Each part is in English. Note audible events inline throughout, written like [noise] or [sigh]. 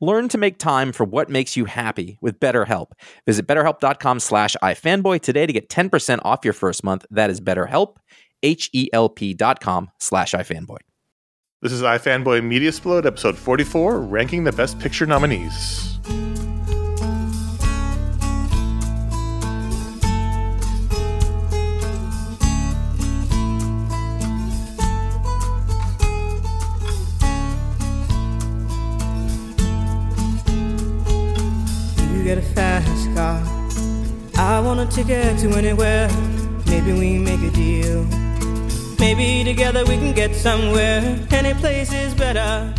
Learn to make time for what makes you happy with BetterHelp. Visit betterhelp.com slash ifanboy today to get 10% off your first month. That is betterhelp, H-E-L-P dot com slash ifanboy. This is iFanboy Mediasplode, episode 44, ranking the best picture nominees. A ticket to anywhere. Maybe we make a deal. Maybe together we can get somewhere. Any place is better.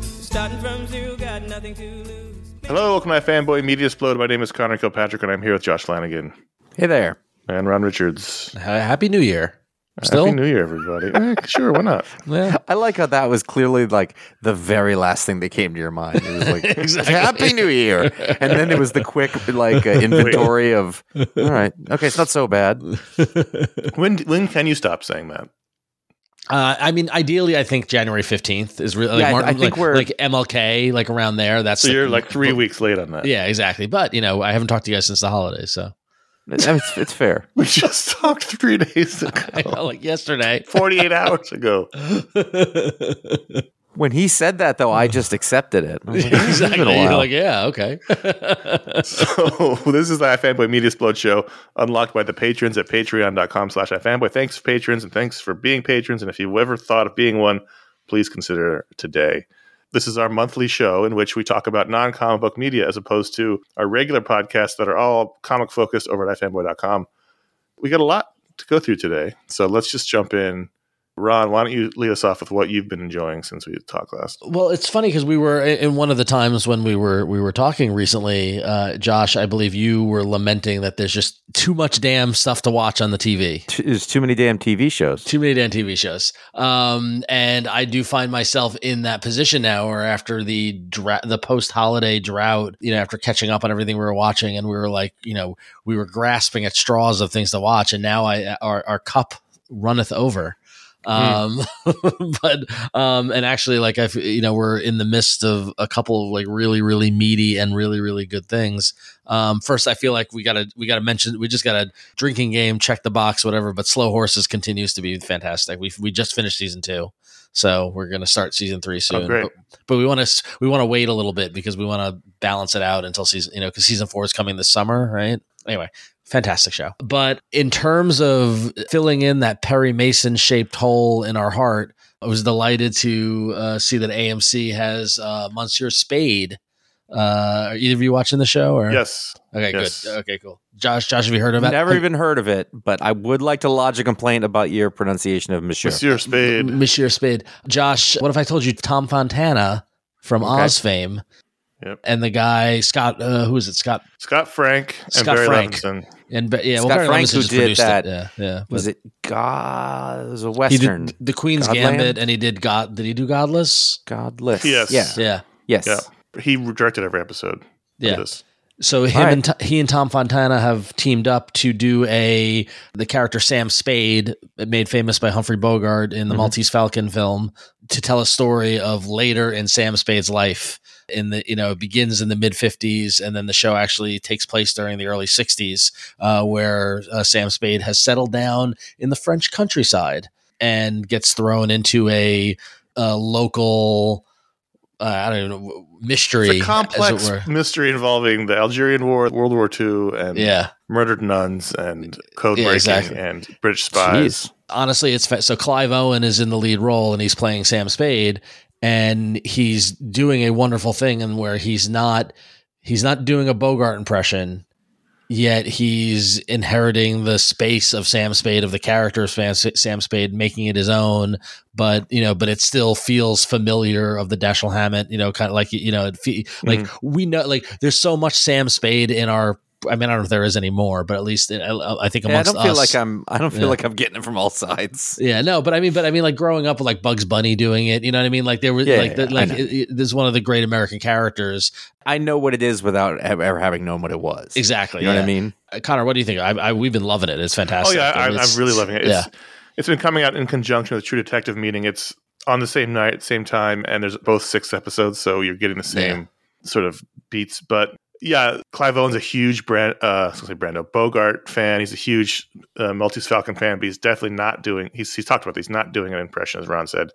Starting from zero, got nothing to lose. Hello, welcome to iFanboy media explode. My name is Conor Kilpatrick, and I'm here with Josh Flanagan Hey there. and Ron Richards. Happy New Year. Still? Happy New Year, everybody. Eh, sure, why not? [laughs] Yeah. I like how that was clearly like the very last thing that came to your mind. It was like [laughs] Exactly. Happy New Year, and then it was the quick like uh, [laughs] inventory of all right, okay, it's not so bad. When when can you stop saying that? Uh, I mean, ideally, I think January 15th is really like, Yeah, I- Martin, I think like, we're- like MLK, like around there. That's So the- you're like three weeks late on that. Yeah, exactly. But, you know, I haven't talked to you guys since the holidays. So, It's, it's fair. [laughs] We just talked three days [laughs] ago, know, like yesterday. [laughs] 48 hours ago. When he said that, though, I just accepted it. Like, "It's been a exactly. You're while." like, yeah, okay. So this is the iFanboy Mediasplode show, unlocked by the patrons at patreon.com slash iFanboy. Thanks, patrons, and thanks for being patrons. And if you've ever thought of being one, please consider today. This is our monthly show in which we talk about non-comic book media as opposed to our regular podcasts that are all comic focused over at ifanboy.com. We got a lot to go through today, so let's just jump in. Ron, why don't you lead us off with what you've been enjoying since we talked last? Well, it's funny because we were in one of the times when we were we were talking recently, uh, Josh. I believe you were lamenting that there's just too much damn stuff to watch on the TV. There's too many damn TV shows. too many damn TV shows. Um, and I do find myself in that position now, or after the dra- the post holiday drought, you know, after catching up on everything we were watching, and we were like, you know, we were grasping at straws of things to watch, and now I our our cup runneth over. Um, [laughs] but um, and actually, like I, you know, we're in the midst of a couple of like really, really meaty and really, really good things. Um, first, I feel like we gotta we gotta mention we just gotta drinking game, check the box, whatever. But Slow Horses continues to be fantastic. We we just finished season two, so we're gonna start season three soon. great. But, but we want to we want to wait a little bit because we want to balance it out until season you know because season four is coming this summer, right? Anyway, fantastic show. But in terms of filling in that Perry Mason shaped hole in our heart, I was delighted to uh, see that AMC has uh, Monsieur Spade. Uh, are either of you watching the show? Or Yes. Okay, Yes. good. Okay, cool. Josh, Josh, have you heard of it? Never even heard of it, but I would like to lodge a complaint about your pronunciation of Monsieur. Monsieur Spade. Monsieur Spade. Josh, what if I told you Tom Fontana from Okay. Oz fame? Yep. And the guy Scott, uh, who is it? Scott Scott Frank and Scott Barry Frank. Levinson. and Ba- yeah, Scott well, Barry Frank, Levinson who did that- It. Yeah, yeah. Was it God? It was a He Western. did the Queen's Godland? Gambit, and he did God. Did he do Godless? Godless. Yes. Yeah. Yeah, Yes. Yeah. He directed every episode yeah. of this. So him All and T- he and Tom Fontana have teamed up to do a the character Sam Spade, made famous by Humphrey Bogart in the Mhm. Maltese Falcon film, to tell a story of later in Sam Spade's life. In the you know it begins in the mid fifties, and then the show actually takes place during the early sixties, uh, where uh, Sam Spade has settled down in the French countryside and gets thrown into a, a local. Uh, I don't know mystery. It's a complex mystery involving the Algerian War, World War II, and Yeah, murdered nuns and code Yeah, breaking exactly. and British spies. Jeez. Honestly, it's fa- so Clive Owen is in the lead role and he's playing Sam Spade, and he's doing a wonderful thing, and where he's not he's not doing a Bogart impression, yet he's inheriting the space of Sam Spade of the character of Sam, Spade, making it his own. But you know, but it still feels familiar of the Dashiell Hammett. You know, kind of like you know, it fe- like mm-hmm. we know, like there's so much Sam Spade in our. I mean, I don't know if there is any more, but at least I, I think Yeah, I don't feel us, like I'm. I don't feel Yeah. like I'm getting it from all sides. yeah, no, but I mean, but I mean, like growing up with like Bugs Bunny doing it, you know what I mean? Like there was Yeah, like yeah, the, like it, it, this is one of the great American characters. I know what it is without ever ever having known what it was. Exactly. You know yeah. what I mean? Uh, Conor, what do you think? I, I we've been loving it. It's fantastic. Oh yeah, I, I mean, I'm really loving it. It's, yeah. it's been coming out in conjunction with True Detective, meaning it's on the same night, same time, and there's both six episodes, so you're getting the same sort of beats. But yeah, Clive Owen's a huge brand, uh, I was gonna say Brando Bogart fan. He's a huge uh, Maltese Falcon fan, but he's definitely not doing. He's he's talked about this. He's not doing an impression, as Ron said,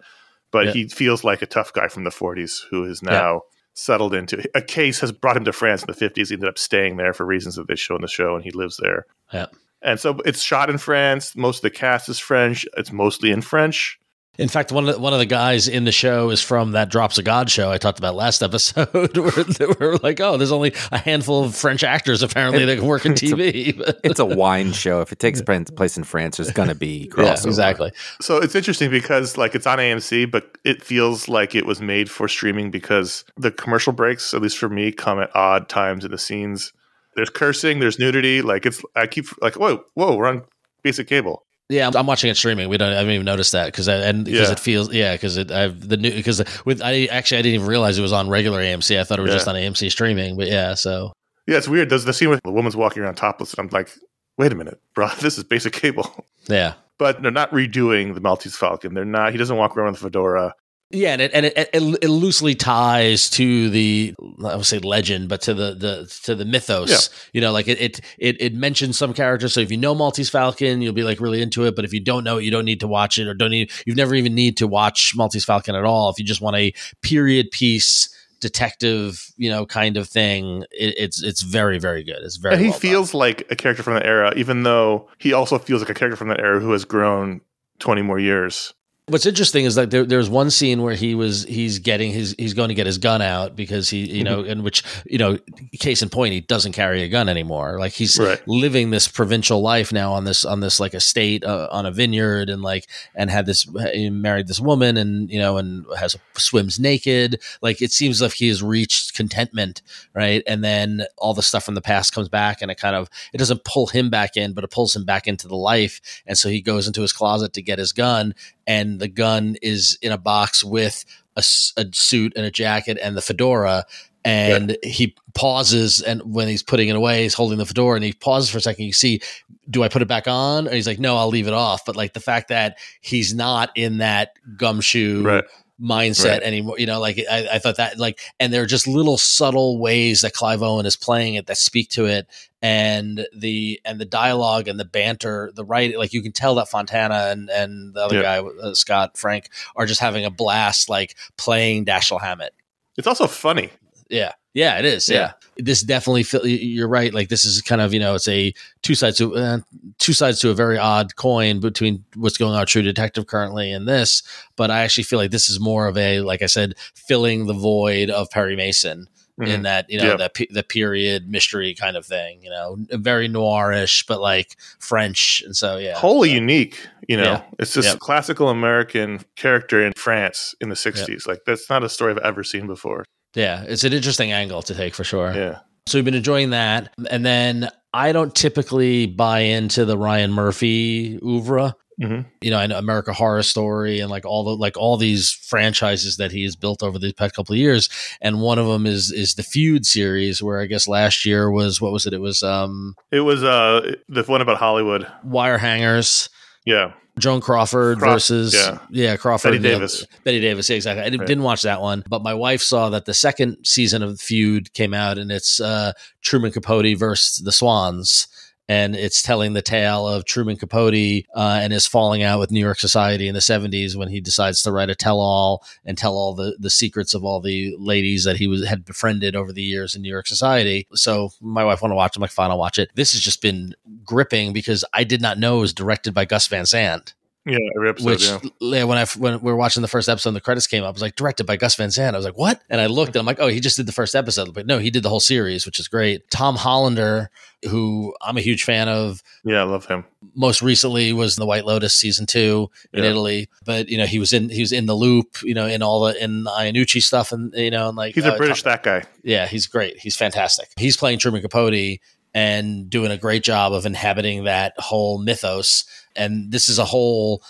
but Yeah. he feels like a tough guy from the 40s who is now. Settled into a case has brought him to France in the 50s. He ended up staying there for reasons that they show in the show, and he lives there. Yeah. And so it's shot in France. Most of the cast is French. It's mostly in French. In fact, one of the, one of the guys in the show is from that Drops of God show I talked about last episode, [laughs] where they were like, "Oh, there's only a handful of French actors apparently that can work in It's a- TV." [laughs] It's a wine show. If it takes place in France, there's going to be yeah, exactly. So it's interesting because like it's on AMC, but it feels like it was made for streaming because the commercial breaks, at least for me, come at odd times in the scenes. There's cursing, there's nudity. Like it's I keep like whoa whoa we're on basic cable. Yeah, I'm, I'm watching it streaming. We don't. I haven't even noticed that because and because Yeah. it feels yeah because it I've the new because with I actually I didn't even realize it was on regular AMC. I thought it was Yeah. just on AMC streaming. But yeah, so Yeah, it's weird. There's the scene where the woman's walking around topless, and I'm like, wait a minute, bro, [laughs] this is basic cable. yeah. But they're not redoing the Maltese Falcon. They're not. He doesn't walk around with a fedora. Yeah, and it and it, it, it loosely ties to the I would say legend, but to the the to the mythos. Yeah. You know, like it, it it it mentions some characters. So if you know Maltese Falcon, you'll be like really into it. But if you don't know it, you don't need to watch it, or don't need you've never even need to watch Maltese Falcon at all. If you just want a period piece detective, you know, kind of thing, it, it's it's very very good. It's very. and he well done. feels like a character from that era, even though he also feels like a character from that era who has grown 20 more years. What's interesting is that there, there's one scene where he was he's getting his he's going to get his gun out because he you know in which you know case in point he doesn't carry a gun anymore. Like he's Right. living this provincial life now on this on this like estate uh, on a vineyard and like and had this married this woman and you know and has swims naked. Like it seems like he has reached contentment right? And then all the stuff from the past comes back and it kind of it doesn't pull him back in but it pulls him back into the life. And so he goes into his closet to get his gun and the gun is in a box with a suit and a jacket and the fedora and he pauses and when he's putting it away he's holding the fedora and he pauses for a second you see do i put it back on? And he's like no i'll leave it off. But like the fact that he's not in that gumshoe Right. Mindset Right. anymore you know like I, I thought that like and there are just little subtle ways that clive owen is playing it that speak to it and the and the dialogue and the banter the right like you can tell that fontana and and the other Yeah. guy uh, scott frank are just having a blast like playing dashiell hammett It's also funny. yeah yeah it is yeah, this definitely feel you're right like this is kind of you know it's a two sides to uh, two sides to a very odd coin between what's going on true detective currently and this but i actually feel like this is more of a like i said filling the void of perry mason in Mhm. that you know Yeah. that pe- the period mystery kind of thing you know very noirish but like french and so yeah Wholly so, unique, you know. Yeah. It's this Yep. classical American character in France in the 60s. Like that's not a story I've ever seen before. Yeah it's an interesting angle to take for sure Yeah. So we've been enjoying that. And then I don't typically buy into the Ryan Murphy oeuvre. Mhm. You know, know America Horror Story and like all the like all these franchises that he has built over the past couple of years. And one of them is is the Feud series, where I guess last year was what was it? It was um It was uh the one about Hollywood. Wire Hangers. Yeah. Joan Crawford Craw- versus yeah. Crawford Bette yeah, Davis. Bette Davis, yeah, exactly. I didn't, Right. watch that one, but my wife saw that the second season of the Feud came out, and it's uh, Truman Capote versus the Swans, and it's telling the tale of Truman Capote uh, and his falling out with New York society in the '70s when he decides to write a tell-all and tell all the the secrets of all the ladies that he was had befriended over the years in New York society. So my wife wanted to watch. it. I'm like, fine, I'll watch it. This has just been gripping because I did not know it was directed by Gus Van Sant Yeah, every episode. which yeah. when I when we were watching the first episode and the credits came up, I was like directed by Gus Van Sant. I was like, what? And I looked and I'm like, oh, he just did the first episode, but no, he did the whole series, which is great. Tom Hollander, who I'm a huge fan of, Yeah, I love him. most recently was in the White Lotus season two in Yeah. Italy, but you know he was in he was in the loop, you know, in all the in the Iannucci stuff, and you know, and like He's a uh, British Tom- that guy. yeah, he's great. He's fantastic. He's playing Truman Capote and doing a great job of inhabiting that whole mythos. And this is a whole,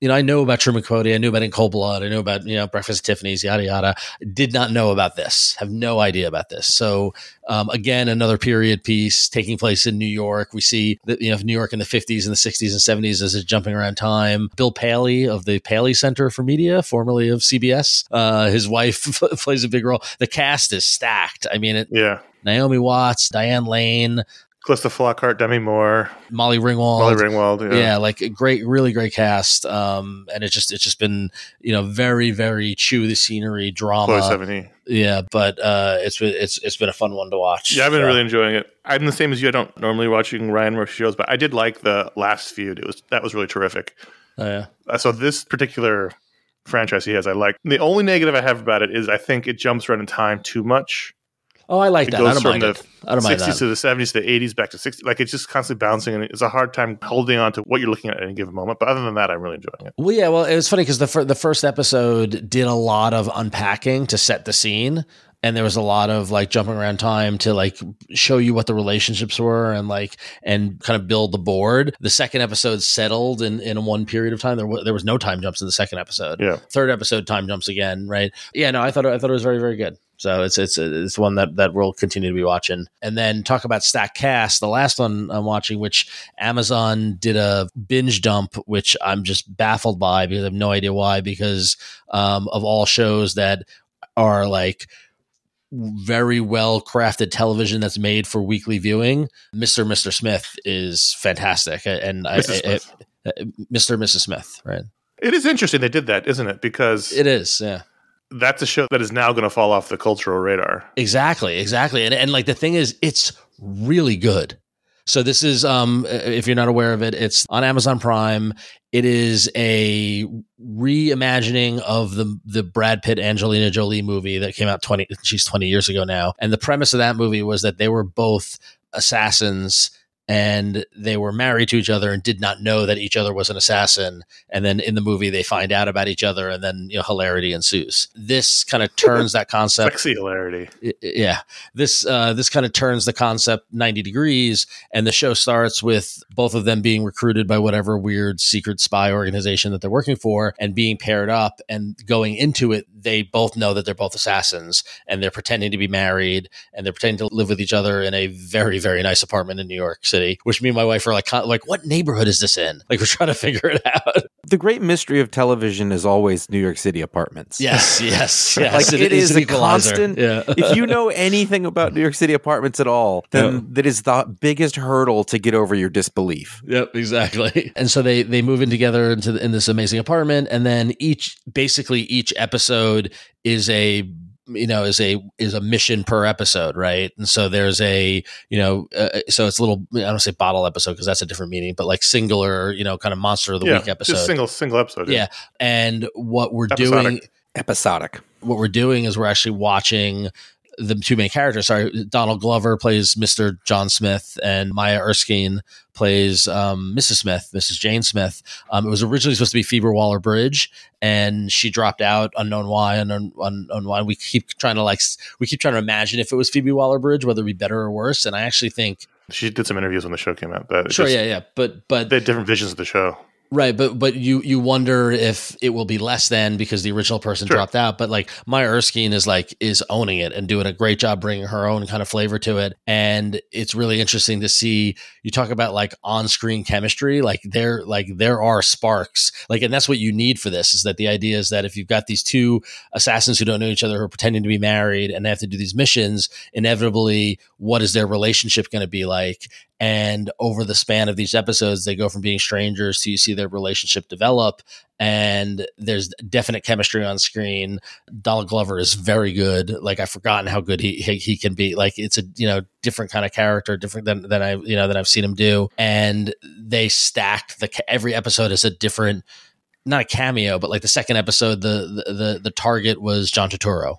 you know, I know about Truman Capote. I knew about In Cold Blood. I knew about, you know, Breakfast at Tiffany's, yada, yada. Did not know about this, have no idea about this. So, um, again, another period piece taking place in New York. We see that, you know, New York in the 50s and the 60s and 70s as it's jumping around time. Bill Paley of the Paley Center for Media, formerly of CBS, uh, his wife [laughs] plays a big role. The cast is stacked. I mean, it, Yeah. Naomi Watts, Diane Lane, Calista Flockhart, Demi Moore, Molly Ringwald. Molly Ringwald. yeah. Yeah. like a great, really great cast. Um, and it's just it's just been you know very very chew the scenery Chloe drama. Sevigny. Yeah, but uh, it's been it's it's been a fun one to watch. Yeah, I've been So, really enjoying it. I'm the same as you. I don't normally watching Ryan Murphy shows, but I did like the last feud. It was that was really terrific. oh, yeah. Uh, so this particular franchise he has, I like. The only negative I have about it is I think it jumps around in time too much. Oh, I like It that. I goes don't from mind the it. I don't mind 60s that. to the 70s to the 80s back to 60s. Like it's just constantly bouncing, and it's a hard time holding on to what you're looking at at any given moment. But other than that, I'm really enjoying it. Well, yeah. Well, it was funny because the fir- the first episode did a lot of unpacking to set the scene, and there was a lot of like jumping around time to like show you what the relationships were and like and kind of build the board. The second episode settled in in one period of time. There was there was no time jumps in the second episode. Yeah. Third episode time jumps again. Right. Yeah. No, I thought I thought it was very very good. So it's it's it's one that that we'll continue to be watching. And then talk about Stack Cast, the last one I'm watching, which Amazon did a binge dump, which I'm just baffled by because I have no idea why. Because um, of all shows that are like very well crafted television that's made for weekly viewing, Mr. Mr. Smith is fantastic, and I, Mrs. I- I- Mr. and Mrs. Smith, right? It is interesting they did that, isn't it? Because It is, yeah. That's a show that is now going to fall off the cultural radar. Exactly, exactly. And and like the thing is it's really good. So this is um if you're not aware of it, it's on Amazon Prime. It is a reimagining of the the Brad Pitt Angelina Jolie movie that came out 20 she's 20 years ago now. And the premise of that movie was that they were both assassins and they were married to each other and did not know that each other was an assassin. And then in the movie they find out about each other and then you know hilarity ensues. This kind of turns that concept Sexy hilarity. Yeah. This uh this kind of turns the concept 90 degrees and the show starts with both of them being recruited by whatever weird secret spy organization that they're working for and being paired up. And going into it they both know that they're both assassins and they're pretending to be married and they're pretending to live with each other in a very very nice apartment in New York City which me and my wife are like like what neighborhood is this in like we're trying to [laughs] figure it out The great mystery of television is always New York City apartments. yes yes [laughs] yes Like, it is an a constant- yeah [laughs] if you know anything about New York City apartments at all, then Yeah. that is the biggest hurdle to get over your disbelief. Yep, exactly. And so they they move in together into the, in this amazing apartment, and then each basically each episode is a you know is a is a mission per episode, right? And so there's a you know uh, so it's a little I don't say bottle episode because that's a different meaning, but like singular you know kind of monster of the yeah, week episode. just single single episode. Yeah. and what we're Episodic. doing Episodic. what we're doing is we're actually watching the two main characters. Sorry, Donald Glover plays Mr. John Smith, and Maya Erskine plays um, Mrs. Smith, Mrs. Jane Smith. Um, it was originally supposed to be Phoebe Waller Bridge, and she dropped out, unknown why, unknown, unknown why. We keep trying to like, we keep trying to imagine if it was Phoebe Waller Bridge, whether it'd be better or worse. And I actually think, She did some interviews when the show came out. But sure, just- yeah, yeah, but but They had different visions of the show. Right, but but you you wonder if it will be less than because the original person Sure. dropped out. But like Maya Erskine is like is owning it and doing a great job bringing her own kind of flavor to it, and it's really interesting to see. You talk about like on screen chemistry, like there like there are sparks, like and that's what you need for this. Is that the idea is that if you've got these two assassins who don't know each other who are pretending to be married and they have to do these missions, inevitably, what is their relationship going to be like? And over the span of these episodes, they go from being strangers to you see their relationship develop. And there's definite chemistry on screen. Donald Glover is very good. Like I've forgotten how good he, he he can be. Like it's a you know different kind of character, different than than I you know than I've seen him do. And they stack the every episode is a different, not a cameo, but like the second episode, the the the, the target was John Turturro.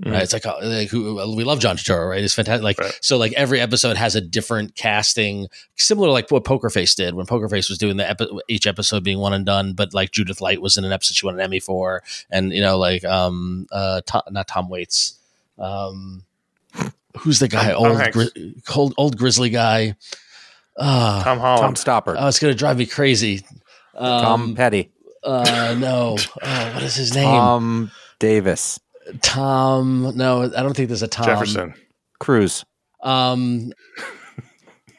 Mhm. Right, it's like, uh, like who, we love John Turturro, right? It's fantastic. Like Right. so, like every episode has a different casting, similar to like what Poker Face did when Poker Face was doing the epi- each episode being one and done. But like Judith Light was in an episode she won an Emmy for, and you know, like um, uh, Tom, not Tom Waits, um, who's the guy? Tom- Tom old, Hanks. gri- old, old grizzly guy. Ah, Tom Holland. Tom Stopper, oh, it's gonna drive me crazy. Um, Tom Petty, uh, no, oh, what is his [laughs] name? Tom Davis, Tom. No, I don't think there's a Tom. Jefferson. Cruz. Um, [laughs]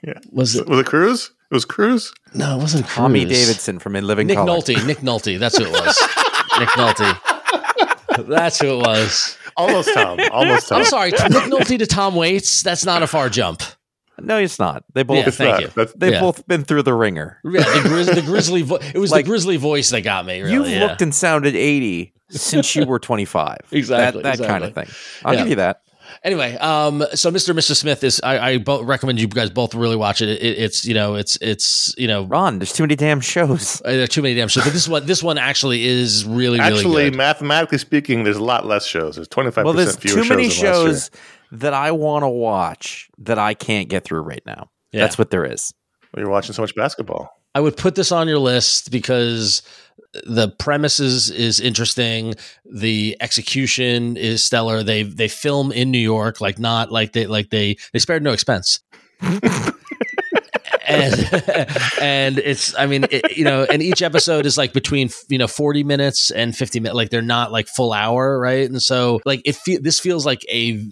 Yeah. was it? Was it Cruz? It was Cruz. No, it wasn't Tommy Davidson from In Living Nick Color. Nolte. Nick Nolte. That's who it was. [laughs] Nick Nolte. That's who it was. Almost Tom. Almost Tom. I'm sorry, Nick Nolte to Tom Waits. That's not a far jump. No, it's not. They both. Yeah, thank not. you. That's, they've yeah. both been through the ringer. Yeah, the, grizz, the grizzly. Vo- it was Like, the grizzly voice that got me. Really, You've yeah. looked and sounded 80 since you were [laughs] 25. Exactly, That, that kind of thing. I'll Yeah. give you that. Anyway, um, so Mr. and Mrs. Smith is. I, I both recommend you guys both really watch it. it. It's you know, it's it's you know, Ron, there's too many damn shows. uh, there are too many damn shows. But this one, this one actually is really, really Actually, good. mathematically speaking, there's a lot less shows. There's 25% Well, there's fewer too many shows. than last year. shows that I want to watch that I can't get through right now. Yeah. That's what there is. Well, you're watching so much basketball. I would put this on your list because the premises is, interesting. The execution is stellar. They they film in New York, like not like they like they they spared no expense. [laughs] and and it's I mean it, you know and each episode is like between you know 40 minutes and 50 minutes like they're not like full hour right and so like it fe- this feels like a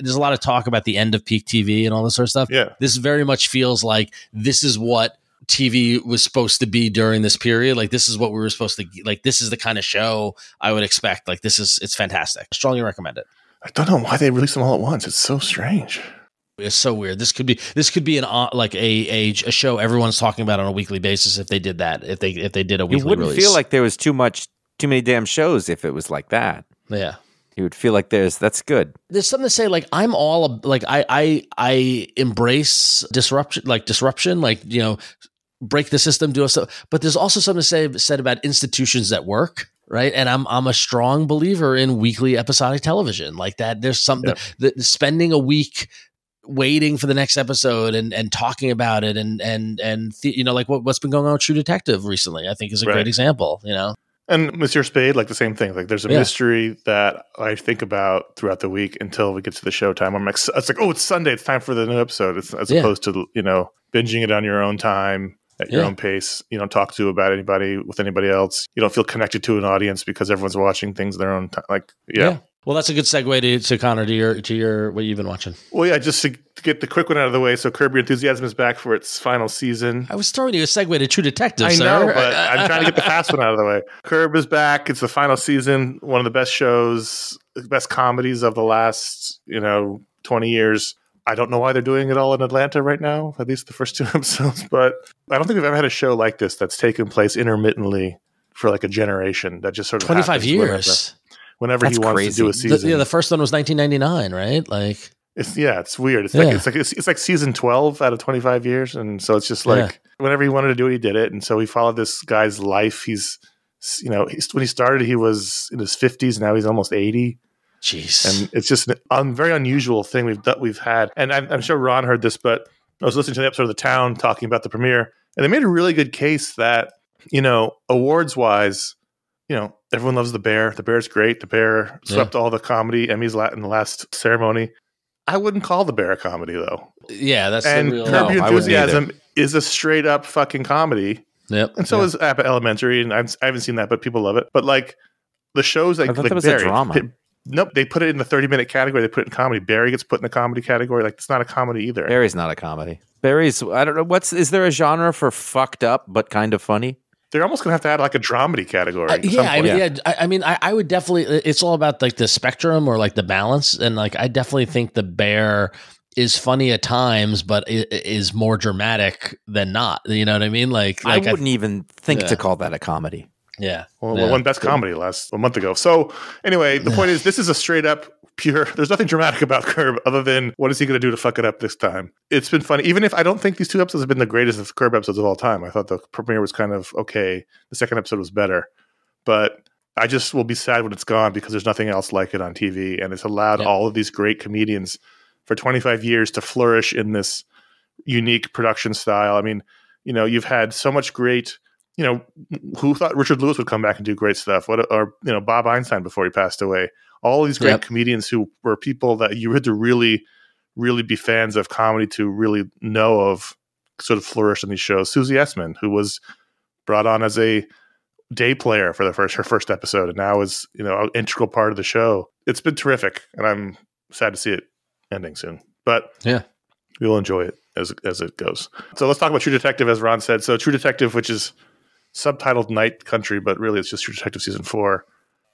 there's a lot of talk about the end of peak TV and all this sort of stuff Yeah. this very much feels like this is what TV was supposed to be during this period. Like this is what we were supposed to like. This is the kind of show I would expect. Like this is it's fantastic. Strongly recommend it. I don't know why they released them all at once. It's so strange. It's so weird. This could be this could be an uh, like a, a a show everyone's talking about on a weekly basis if they did that. If they if they did a You weekly wouldn't release. feel like there was too much, too many damn shows if it was like that. yeah. You would feel like there's that's good. there's something to say like i'm all like i i i embrace disruption like disruption like you know break the system do so but there's also something to say said about institutions that work right and i'm i'm a strong believer in weekly episodic television like that there's something that spending a week waiting for the next episode and and talking about it and and and the, you know like what, what's been going on with true detective recently i think is a Right. great example you know And Monsieur Spade, like the same thing. Like there's a Yeah. mystery that I think about throughout the week until we get to the showtime. I'm like, it's like, oh, it's Sunday. It's time for the new episode. It's, as Yeah. opposed to you know binging it on your own time at your Yeah. own pace. You don't talk to about anybody with anybody else. You don't feel connected to an audience because everyone's watching things their own time. Like, yeah. well that's a good segue to, to Conor to your to your what you've been watching Well, yeah. Just to, to get the quick one out of the way. So, Curb Your Enthusiasm is back for its final season. I was throwing you a segue to True Detective. I sir. know, but [laughs] I'm trying to get the fast one out of the way. Curb is back. It's the final season. One of the best shows, the best comedies of the last, you know, 20 years. I don't know why they're doing it all in Atlanta right now, at least the first [laughs] two episodes, but I don't think we've ever had a show like this that's taken place intermittently for like a generation that just sort of 25 happens whenever- years. Whenever he wants crazy. to do a The, season. yeah, the first one was 1999, right? Like, It's yeah, it's weird. It's like it's like it's, it's like season twelve out of twenty five years, and so it's just like Yeah. whenever he wanted to do it, he did it, and so he followed this guy's life. He's you know he's, when he started, he was in his fifties. Now he's almost eighty, jeez. and it's just a un, very unusual thing we've done, we've had. And I'm, I'm sure Ron heard this, but I was listening to the episode of The Town talking about the premiere, and they made a really good case that you know awards wise. You know, everyone loves the bear. The bear's great. The bear swept all the comedy Emmys la- in the last ceremony. I wouldn't call the bear a comedy though yeah, that's and the real. Curb No, Your I Enthusiasm is a straight up fucking comedy. Yep. and so Yeah. is Abbott Elementary, and I've, I haven't seen that, but people love it. But like the shows, like, I thought like that was a drama. pi- Nope, they put it in the thirty-minute category. They put it in comedy. Barry gets put in the comedy category. Like it's not a comedy either. Barry's not a comedy. Barry's I don't know what's is there a genre for fucked up but kind of funny? They're almost gonna have to add like a dramedy category. Uh, yeah, I mean, yeah. I, I mean, I, I would definitely. It's all about like the spectrum or like the balance, and like I definitely think the bear is funny at times, but i- i- is more dramatic than not. You know what I mean? Like, like I wouldn't even think Yeah. to call that a comedy. Yeah, Well, yeah. won best comedy last a month ago. So anyway, the point is, this is a straight up pure. [laughs] There's nothing dramatic about Curb other than what is he going to do to fuck it up this time. It's been funny, even if I don't think these two episodes have been the greatest of Curb episodes of all time. I thought the premiere was kind of okay. The second episode was better, but I just will be sad when it's gone because there's nothing else like it on TV, and it's allowed Yeah. all of these great comedians for 25 years to flourish in this unique production style. I mean, you know, you've had so much great you know, who thought Richard Lewis would come back and do great stuff? What or you know Bob Einstein before he passed away? All these great Yep. comedians who were people that you had to really, really be fans of comedy to really know of, sort of flourished on these shows. Susie Essman, who was brought on as a day player for the first her first episode, and now is you know an integral part of the show. It's been terrific, and I'm sad to see it ending soon. But Yeah. we'll enjoy it as as it goes. So let's talk about True Detective, as Ron said. So True Detective, which is subtitled Night Country, but really it's just True Detective season four.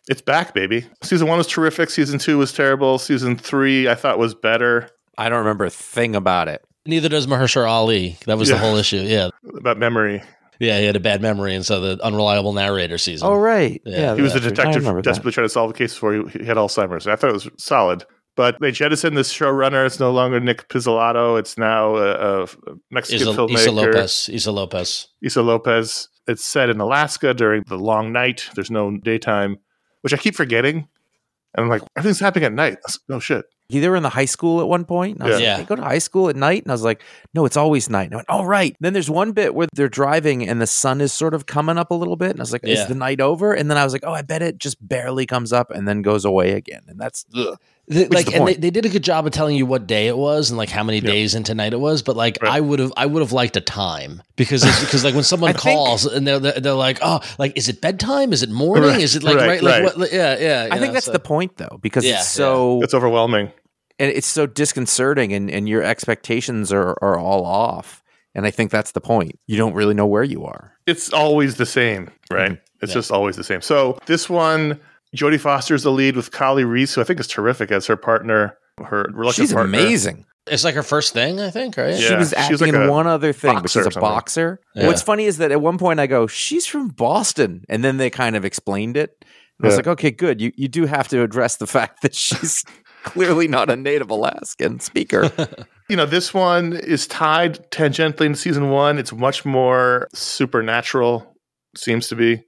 It's back, baby. Season one was terrific. Season two was terrible. Season three, I thought was better. I don't remember a thing about it. Neither does Mahershala Ali. That was Yeah. the whole issue. Yeah, About memory, yeah. He had a bad memory, and so the unreliable narrator season. Oh right, Yeah. yeah. he was the that's right. I detective remember that. desperately trying to solve a case before he, he had Alzheimer's. I thought it was solid. But they jettisoned this showrunner. It's no longer Nic Pizzolatto. It's now a, a Mexican Issa, filmmaker. Issa Lopez. Issa Lopez. Issa Lopez. It's set in Alaska during the long night. There's no daytime, which I keep forgetting. And I'm like, everything's happening at night. That's- No shit. They were in the high school at one point. And I was Yeah. like, they go to high school at night, and I was like, no, it's always night. And I went, oh right. Then there's one bit where they're driving and the sun is sort of coming up a little bit, and I was like, Yeah. is the night over? And then I was like, oh, I bet it just barely comes up and then goes away again. And that's ugh. The- is like the and they, point. they did a good job of telling you what day it was and like how many Yeah. days into night it was but like Right. i would have i would have liked a time because because like when [laughs] someone I think- calls and they're, they're they're like oh like is it bedtime is it morning Right, is it like right, right, like right. what yeah yeah I you think that's so- the point though, because Yeah, it's so It's overwhelming. and it's so disconcerting and, and your expectations are, are all off. And I think that's the point. You don't really know where you are. It's always the same, right? Mm-hmm. It's Yeah. just always the same. So this one, Jodie Foster's the lead with Kali Reis, who I think is terrific as her partner, her reluctant She's partner. amazing. it's like her first thing i think right Yeah. she was she acting was like in one other thing, but boxer she's a boxer. Yeah. What's funny is that at one point I go, "She's from Boston," and then they kind of explained it. And I was like, "Okay, good. You you do have to address the [laughs] fact that she's clearly not a native Alaskan speaker." [laughs] You know, this one is tied tangentially in season one. It's much more supernatural, seems to be.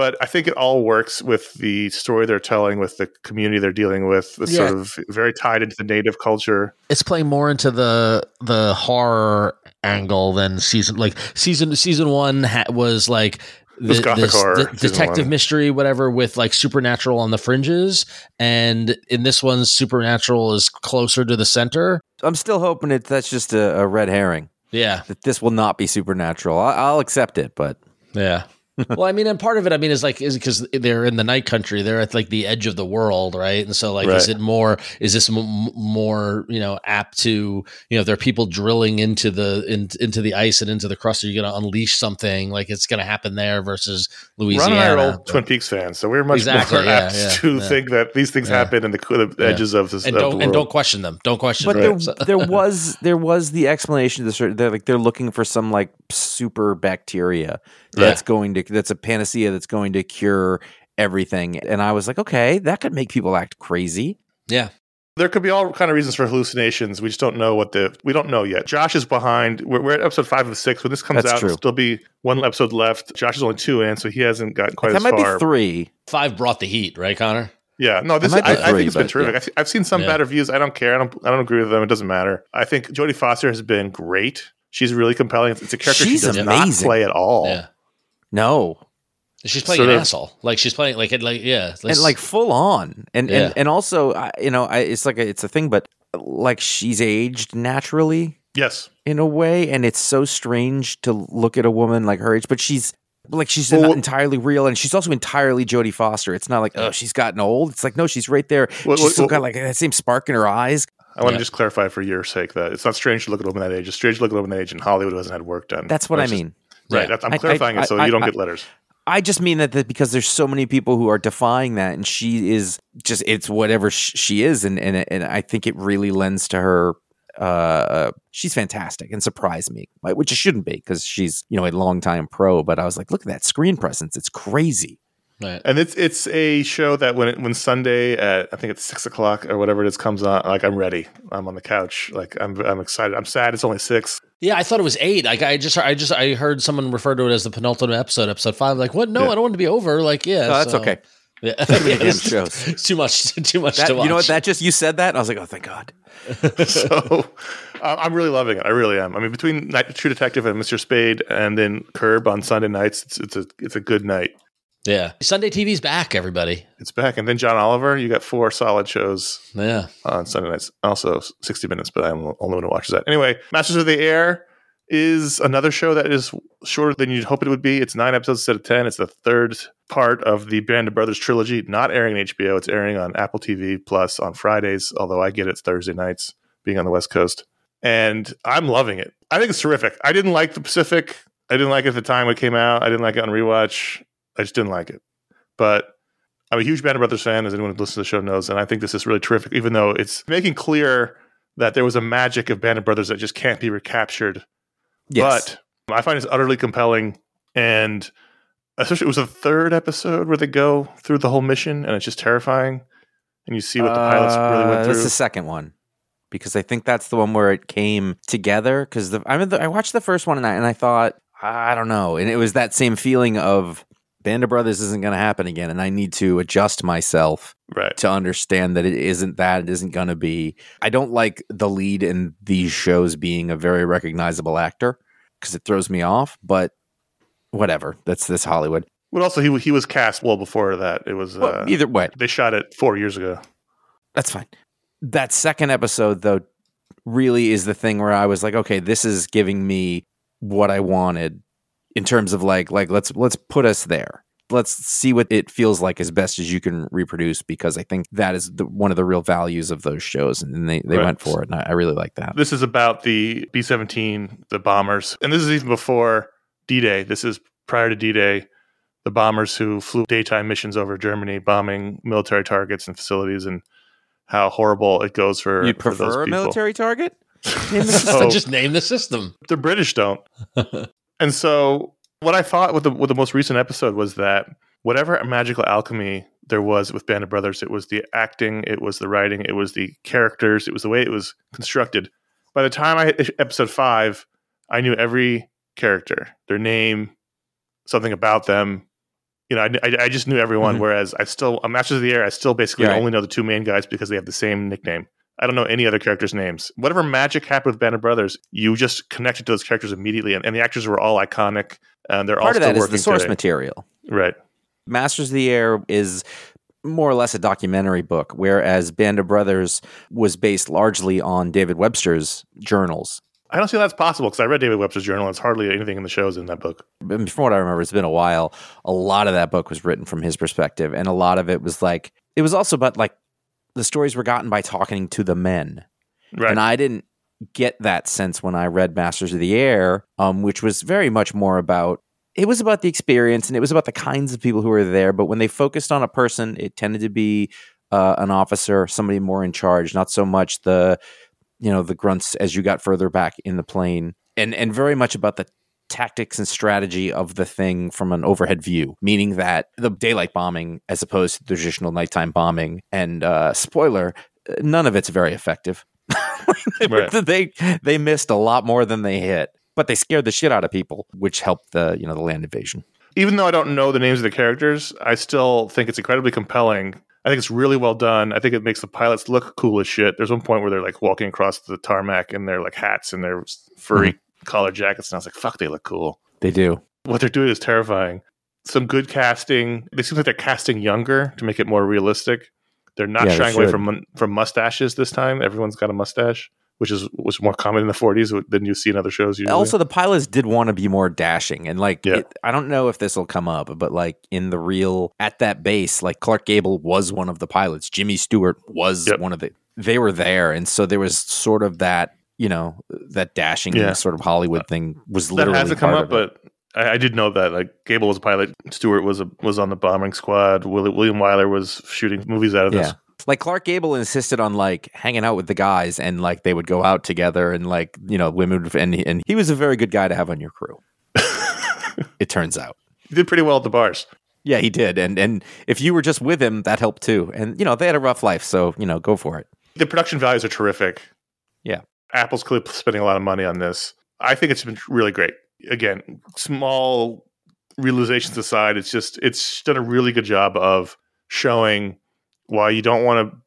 But I think it all works with the story they're telling, with the community they're dealing with. It's Yeah. sort of very tied into the native culture. it's playing more into the the horror angle than season like season season one ha- was like was gothic horror, de- season detective one. mystery whatever with like supernatural on the fringes and in this one supernatural is closer to the center I'm still hoping it that's just a, a red herring. yeah That this will not be supernatural. I, I'll accept it, but yeah [laughs] well i mean and part of it i mean is like is because they're in the night country they're at like the edge of the world right and so like is it more is this m- m- more you know apt to you know if there are people drilling into the in, into the ice and into the crust are you going to unleash something like it's going to happen there versus Ron louisiana and I are old But- Twin Peaks fans, so we're much Exactly, more [laughs] yeah, apt yeah, to yeah. think that these things Yeah. happen in the, the Yeah. edges of this and of don't the and don't question them don't question but them there, [laughs] there was there was the explanation. That sort- they're like they're looking for some like super bacteria that's going to that's a panacea that's going to cure everything. And I was like, okay, that could make people act crazy. yeah There could be all kind of reasons for hallucinations. We just don't know what the we don't know yet. Josh is behind. We're, we're at episode five of six. When this comes That's out, true. there'll still be one episode left. Josh is only two in, so he hasn't gotten quite that as might far. be three. five brought the heat right Conor Yeah, no, this might I, be I think it's been terrific. yeah. I've, I've seen some Yeah. bad reviews. I don't care. I don't. I don't agree with them. It doesn't matter. I think Jodie Foster has been great. She's really compelling. It's a character She's she does amazing. not play at all. yeah No, she's playing Sort an of- asshole like she's playing like it like yeah and like full on, and Yeah. and and also, I, you know, I, it's like a, it's a thing, but like she's aged naturally. Yes. in a way, and it's so strange to look at a woman like her age, but she's like she's Well, not entirely real, and she's also entirely Jodie Foster. It's not like oh she's gotten old. It's like no, she's right there. What- she's what- still what- got like that same spark in her eyes. I want Yeah. to just clarify for your sake that it's not strange to look at a woman that age. It's strange to look at a woman that age in Hollywood who hasn't had work done. That's what I It's just- mean. Right. Yeah. I'm I- I- clarifying it so I- you don't I- get letters. I just mean that, that because there's so many people who are defying that, and she is just it's whatever sh- she is, and and and I think it really lends to her. Uh, she's fantastic and surprised me, which it shouldn't be because she's you know a longtime pro. But I was like, look at that screen presence; it's crazy. Right. And it's it's a show that when it, when Sunday at I think it's six o'clock or whatever it is comes on, like I'm ready. I'm on the couch. Like I'm I'm excited. I'm sad. It's only six. Yeah, I thought it was eight. Like I just, I just, I heard someone refer to it as the penultimate episode, episode five. Like, what? No, Yeah. I don't want to be over. Like, yeah, No, that's so- okay. [laughs] Yeah, many damn [laughs] It's- shows. [laughs] It's too much, too much That, to watch. you know what? That just you said that, and I was like, oh, thank God. so uh, I'm really loving it. I really am. I mean, between Night, True Detective and Mr. Spade, and then Curb on Sunday nights, it's, it's a it's a good night. Yeah, Sunday TV's back. Everybody. It's back, and then John Oliver. You got four solid shows Yeah. on Sunday nights. Also 60 minutes, but I'm the only one who watches that. Anyway, Masters of the Air is another show that is shorter than you'd hope it would be. It's nine episodes instead of 10. It's the third part of the Band of Brothers trilogy, not airing on HBO. It's airing on Apple TV Plus on Fridays, although I get it Thursday nights, being on the West Coast. And I'm loving it. I think it's terrific. I didn't like the Pacific. I didn't like it at the time it came out. I didn't like it on rewatch. I just didn't like it. But I'm a huge Band of Brothers fan, as anyone who listens to the show knows, and I think this is really terrific, even though it's making clear that there was a magic of Band of Brothers that just can't be recaptured. Yes. But I find it's utterly compelling, and especially it was the third episode where they go through the whole mission, and it's just terrifying, and you see what the pilots really Uh, went That's the second one because I think that's the one where it came together. Because I mean, the, I watched the first one and I, and I thought I don't know, and it was that same feeling of Band of Brothers isn't going to happen again, and I need to adjust myself right. to understand that it isn't that it isn't going to be. I don't like the lead in these shows being a very recognizable actor because it throws me off. But whatever, that's this Hollywood. But also, he he was cast well before that. It was Well, uh, either way, they shot it four years ago. That's fine. That second episode, though, really is the thing where I was like, okay, this is giving me what I wanted in terms of like, like let's let's put us there. Let's see what it feels like as best as you can reproduce because I think that is the, one of the real values of those shows, and they they Right. went for it, and I, I really like that. This is about the B 17, the bombers. And this is even before D Day. This is prior to D Day. The bombers who flew daytime missions over Germany, bombing military targets and facilities, and how horrible it goes for, You'd for those prefer a people. military target? [laughs] [laughs] Name the So- just name the system. the British don't. [laughs] and so, what I thought with the with the most recent episode was that whatever magical alchemy there was with Band of Brothers, it was the acting, it was the writing, it was the characters, it was the way it was constructed. By the time I hit episode five, I knew every character, their name, something about them. You know, I, I, just knew everyone. Mhm. Whereas I still, on Masters of the Air, I still basically right. only know the two main guys because they have the same nickname. I don't know any other characters' names. Whatever magic happened with Band of Brothers, you just connected to those characters immediately, and, and the actors were all iconic, and they're all Part of still that is the source today. material. right? Masters of the Air is more or less a documentary book, whereas Band of Brothers was based largely on David Webster's journals. I don't see how that's possible because I read David Webster's journal. and It's hardly anything in the shows in that book. And from what I remember, it's been a while. A lot of that book was written from his perspective, and a lot of it was like it was also about like the stories were gotten by talking to the men, Right. and I didn't get that sense when I read Masters of the Air, um, which was very much more about it was about the experience and it was about the kinds of people who were there. But when they focused on a person, it tended to be uh, an officer, somebody more in charge, not so much the you know the grunts as you got further back in the plane, and and very much about the tactics and strategy of the thing from an overhead view, meaning that the daylight bombing as opposed to the traditional nighttime bombing. And uh, spoiler, none of it's very effective. [laughs] they, Right. [laughs] they they missed a lot more than they hit, but they scared the shit out of people, which helped the you know the land invasion. Even though I don't know the names of the characters, I still think it's incredibly compelling. I think it's really well done. I think it makes the pilots look cool as shit. There's one point where they're like walking across the tarmac in their like hats and their furry collar jackets, and I was like, "Fuck, they look cool." They do. what they're doing is terrifying. Some good casting. They seem like they're casting younger to make it more realistic. They're not Yeah, they shying away from from mustaches this time. Everyone's got a mustache, which is was more common in the 40s than you see in other shows. Usually. Also, the pilots did want to be more dashing, and like, Yeah. it, I don't know if this will come up, but like in the real at that base, like Clark Gable was one of the pilots. Jimmy Stewart was Yep. one of the. They were there, and so there was sort of that, you know, that dashing Yeah. sort of Hollywood uh, thing was that literally hasn't come part up, but I, I did know that. Like Gable was a pilot, Stewart was a was on the bombing squad. Willi- William Wyler was shooting movies out of this. Yeah. Like Clark Gable insisted on like hanging out with the guys and like they would go out together and like, you know, women would, and, and he was a very good guy to have on your crew. [laughs] it turns out. He did pretty well at the bars. Yeah, he did. And and if you were just with him, that helped too. And you know, they had a rough life, so, you know, go for it. The production values are terrific. Yeah. Apple's clearly spending a lot of money on this. I think it's been really great. Again, small realizations aside, it's just it's done a really good job of showing why you don't want to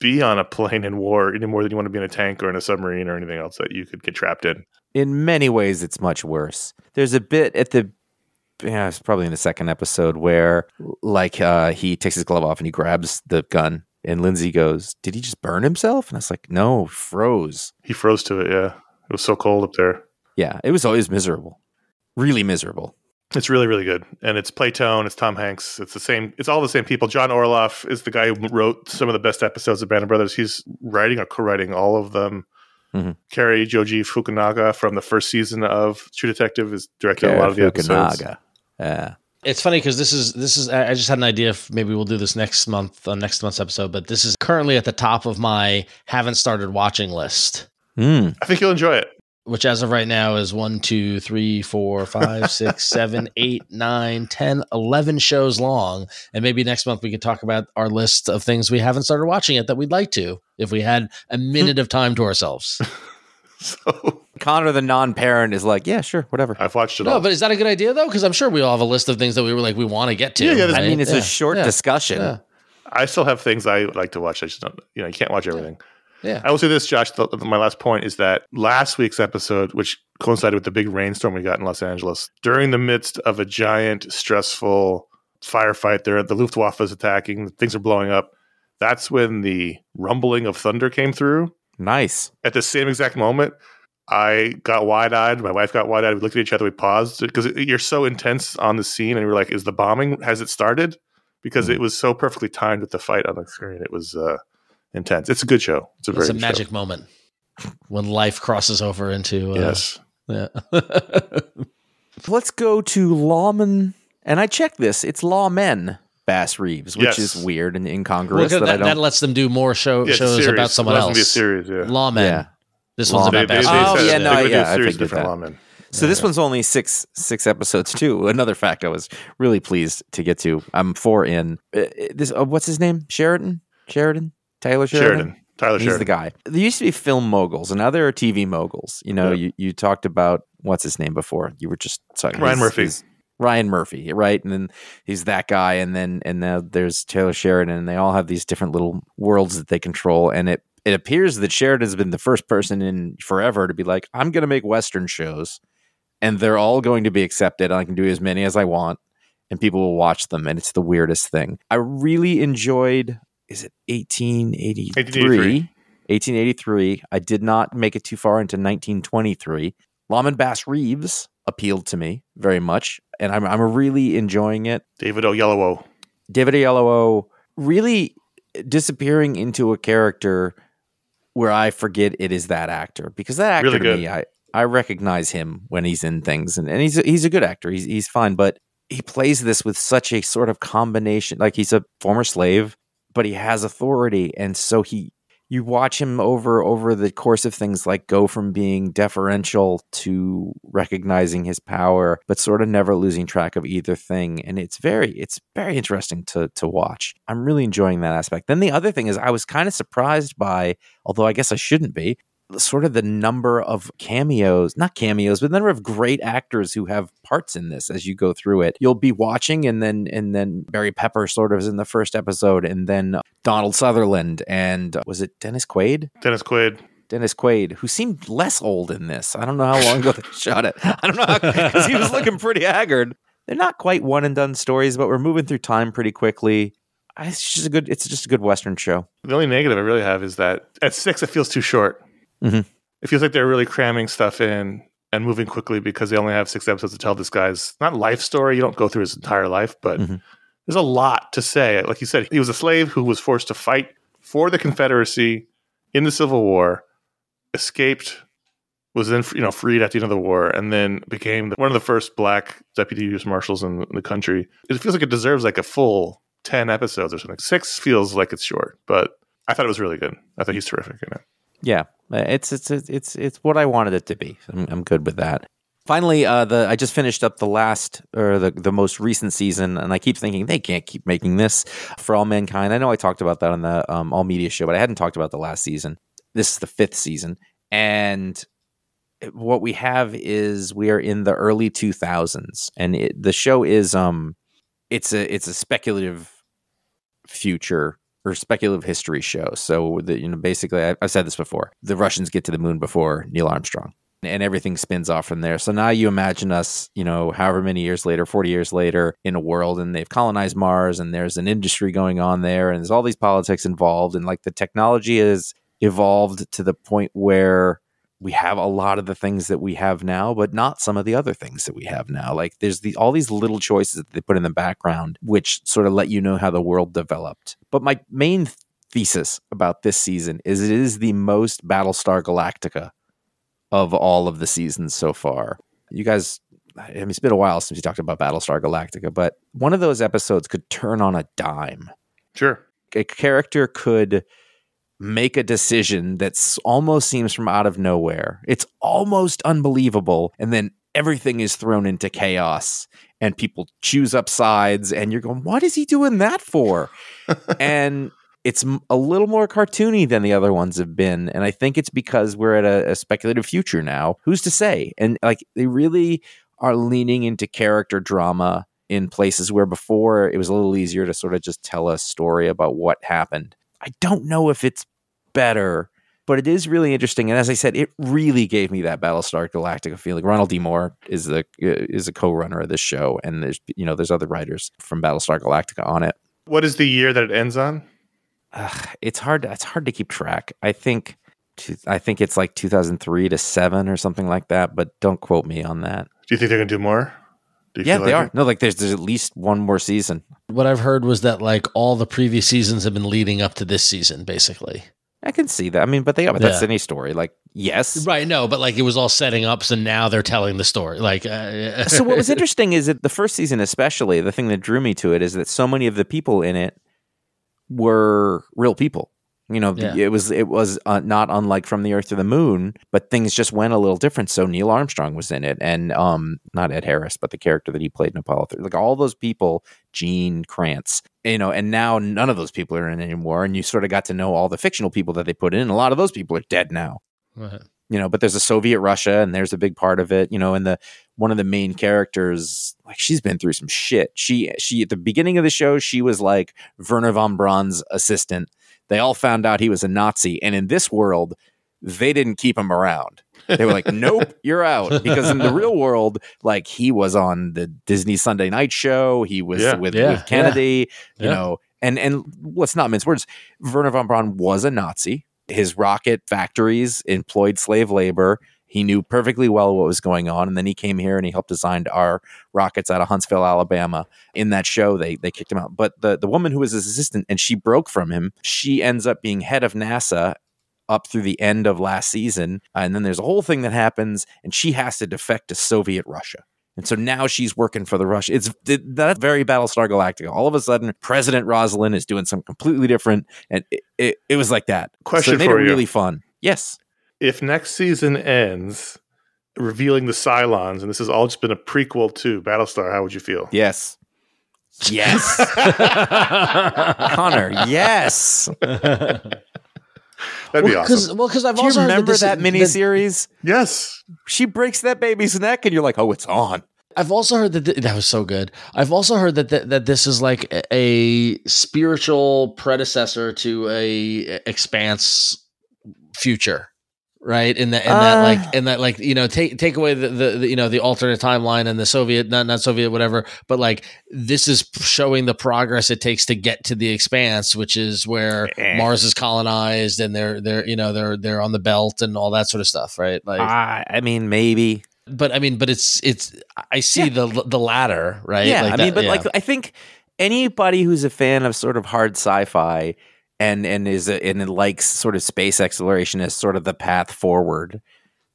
be on a plane in war any more than you want to be in a tank or in a submarine or anything else that you could get trapped in. In many ways it's much worse. There's a bit at the yeah, it's probably in the second episode where like uh he takes his glove off and he grabs the gun and Lindsay goes, Did he just burn himself? And I was like, No, froze. He froze to it. Yeah, it was so cold up there. Yeah, it was always miserable. Really miserable. It's really, really good, and it's Playtone. It's Tom Hanks. It's the same. It's all the same people. John Orloff is the guy who wrote some of the best episodes of Band of Brothers. He's writing or co-writing all of them. Mhm. Cary Joji Fukunaga from the first season of True Detective is directing a lot of the episodes. Fukunaga. Yeah. It's funny because this is this is I I just had an idea if maybe we'll do this next month on next month's episode, but this is currently at the top of my haven't started watching list. Mm. I think you'll enjoy it. Which as of right now is one, two, three, four, five, [laughs] six, seven, eight, nine, ten, eleven shows long. And maybe next month we could talk about our list of things we haven't started watching yet that we'd like to, if we had a minute of time to ourselves. [laughs] So Conor, the non-parent, is like, yeah, sure, whatever. I've watched it No, all. but is that a good idea though? Because I'm sure we all have a list of things that we were like we want to get to. Yeah, yeah, I mean, it's Yeah, a short yeah, discussion. Yeah. I still have things I like to watch. I just don't. You know, you can't watch everything. Yeah. I will say this, Josh. The, my last point is that last week's episode, which coincided with the big rainstorm we got in Los Angeles, during the midst of a giant, stressful firefight, there the Luftwaffe is attacking, things are blowing up. That's when the rumbling of thunder came through. Nice. At the same exact moment, I got wide eyed. My wife got wide eyed. We looked at each other. We paused because you're so intense on the scene, and we are like, "Is the bombing? Has it started?" Because Mhm. it was so perfectly timed with the fight on the screen. It was uh, intense. It's a good show. It's a very It's a good magic moment when life crosses over into uh, Yes. Yeah. [laughs] Let's go to lawman, and I checked this. It's lawmen Bass Reeves, which Yes. is weird and Well, incongruous. that, that, I that, don't. lets them do more show, Yeah, shows about someone It has to else. be a series. Yeah. Lawmen. yeah. This one's Lawmen. about They- they- they Oh, yeah, no, gonna yeah, a I series figured different that. lawmen. So this one's only six six episodes too. [laughs] Another fact I was really pleased to get to. I'm four in. Uh, this uh, what's his name? Sheridan. Sheridan. Taylor Sheridan. Sheridan. Tyler He's Sheridan. the guy. There used to be film moguls, and now there are TV moguls. You know, Yeah. you, you talked about what's his name before. You were just talking Ryan Murphy. Ryan Murphy, right? And then he's that guy, and then and now there's Taylor Sheridan, and they all have these different little worlds that they control. And it it appears that Sheridan's been the first person in forever to be like, I'm going to make Western shows, and they're all going to be accepted. I can do as many as I want, and people will watch them. And it's the weirdest thing. I really enjoyed. Is it 1883? 1883. I did not make it too far into 1923. Lawmen Bass Reeves appealed to me very much, and I'm, I'm really enjoying it. David Oyelowo. David Oyelowo really disappearing into a character where I forget it is that actor because that actor Really to me, I, I recognize him when he's in things, and, and he's a, he's a good actor. He's he's fine, but he plays this with such a sort of combination. Like he's a former slave, but he has authority, and so he you watch him over over the course of things like go from being deferential to recognizing his power but sort of never losing track of either thing. And it's very it's very interesting to to watch. I'm really enjoying that aspect. Then the other thing is i was kind of surprised by although i guess i shouldn't be sort of the number of cameos not cameos but the number of great actors who have parts in this as you go through it you'll be watching and then and then barry pepper sort of is in the first episode and then donald sutherland and uh, was it dennis quaid Dennis Quaid. Dennis Quaid, who seemed less old in this. I don't know how long ago they [laughs] shot it. I don't know because he was looking pretty haggard. They're not quite one and done stories, but we're moving through time pretty quickly. It's just a good. It's just a good Western show. The only negative I really have is that at six it feels too short. Mhm. It feels like they're really cramming stuff in and moving quickly because they only have six episodes to tell this guy's not life story. You don't go through his entire life, but Mhm. there's a lot to say. Like you said, he was a slave who was forced to fight for the Confederacy in the Civil War, escaped, was then you know freed at the end of the war, and then became one of the first black deputy U.S. marshals in the country. It feels like it deserves like a full ten episodes or something. Six feels like it's short, but I thought it was really good. I thought he's terrific in it. Yeah, it's it's it's it's it's what I wanted it to be. I'm, I'm good with that. Finally, uh, the I just finished up the last or the the most recent season, and I keep thinking they can't keep making this for All Mankind. I know I talked about that on the um, All Media show, but I hadn't talked about the last season. This is the fifth season, and what we have is we are in the early 2000s, and it, the show is um, it's a it's a speculative future or speculative history show. So the, you know, basically, I, I've said this before: the Russians get to the moon before Neil Armstrong, and everything spins off from there. So now you imagine us, you know, however many years later, forty years later, in a world, and they've colonized Mars, and there's an industry going on there, and there's all these politics involved, and like the technology has evolved to the point where we have a lot of the things that we have now, but not some of the other things that we have now. Like there's the all these little choices that they put in the background, which sort of let you know how the world developed. But my main thesis about this season is it is the most Battlestar Galactica of all of the seasons so far. You guys, I mean, it's been a while since we talked about Battlestar Galactica, but one of those episodes could turn on a dime. Sure. A character could make a decision that's almost seems from out of nowhere. It's almost unbelievable. And then everything is thrown into chaos and people choose up sides and you're going, what is he doing that for? [laughs] and it's a little more cartoony than the other ones have been. And I think it's because we're at a, a speculative future now. Who's to say? And like they really are leaning into character drama in places where before it was a little easier to sort of just tell a story about what happened. I don't know if it's better, but it is really interesting. And as I said, it really gave me that Battlestar Galactica feeling. Ronald D. Moore is the uh, is a co-runner of this show, and there's you know there's other writers from Battlestar Galactica on it. What is the year that it ends on? Ugh, it's hard. It's hard to keep track. I think. two- I think it's like 2003 to seven or something like that, but don't quote me on that. Do you think they're going to do more? Do you Yeah, feel they like are. it? No, like there's there's at least one more season. What I've heard was that like all the previous seasons have been leading up to this season, basically. I can see that. I mean, but they but that's Yeah. any story. Like, yes, Right? No, but like it was all setting up, so now they're telling the story. Like, uh, [laughs] so what was interesting is that the first season especially the thing that drew me to it is that so many of the people in it were real people you know Yeah. it was it was uh, not unlike from the earth to the moon but things just went a little different so neil armstrong was in it and um not ed harris but the character that he played in apollo 13 like all those people gene kranz you know and now none of those people are in anymore and you sort of got to know all the fictional people that they put in and a lot of those people are dead now. Right. you know but there's a soviet russia and there's a big part of it you know and the one of the main characters like she's been through some shit. She she at the beginning of the show she was like werner von braun's assistant. They all found out he was a nazi and in this world they didn't keep him around they were like nope you're out [laughs] because in the real world like he was on the disney sunday night show he was Yeah. with, Yeah, with kennedy you Yeah. know and and let's not mince words werner von braun was a nazi his rocket factories employed slave labor. He knew perfectly well what was going on, and then he came here and he helped design our rockets out of Huntsville, Alabama. In that show, they they kicked him out. But the the woman who was his assistant and she broke from him. She ends up being head of NASA up through the end of last season, uh, and then there's a whole thing that happens, and she has to defect to Soviet Russia. And so now she's working for the Russia. It's it, that's very Battlestar Galactica. All of a sudden, President Roslin is doing something completely different, and it, it, it was like that. Question so it made for it you. really fun. Yes. If next season ends revealing the Cylons, and this has all just been a prequel to Battlestar, how would you feel? Yes. Yes. [laughs] Conor, yes. [laughs] That'd be well, awesome. Well, because I've Do you also heard remember this- that miniseries? Yes. She breaks that baby's neck, and you're like, oh, it's on. I've also heard that th- that was so good. I've also heard that th- that this is like a, a spiritual predecessor to a Expanse future, right? In that, in that, Uh. like, in that, like, you know, take take away the, the, the you know the alternate timeline and the Soviet, not not Soviet, whatever. But like, this is showing the progress it takes to get to the expanse, which is where Eh. Mars is colonized and they're they're you know they're they're on the belt and all that sort of stuff, right? Like, I, I mean, maybe. but I mean, but it's it's I see the the latter, right? Yeah, Like I that- mean, but yeah. like, I think anybody who's a fan of sort of hard sci-fi and and is a, and likes sort of space exploration as sort of the path forward,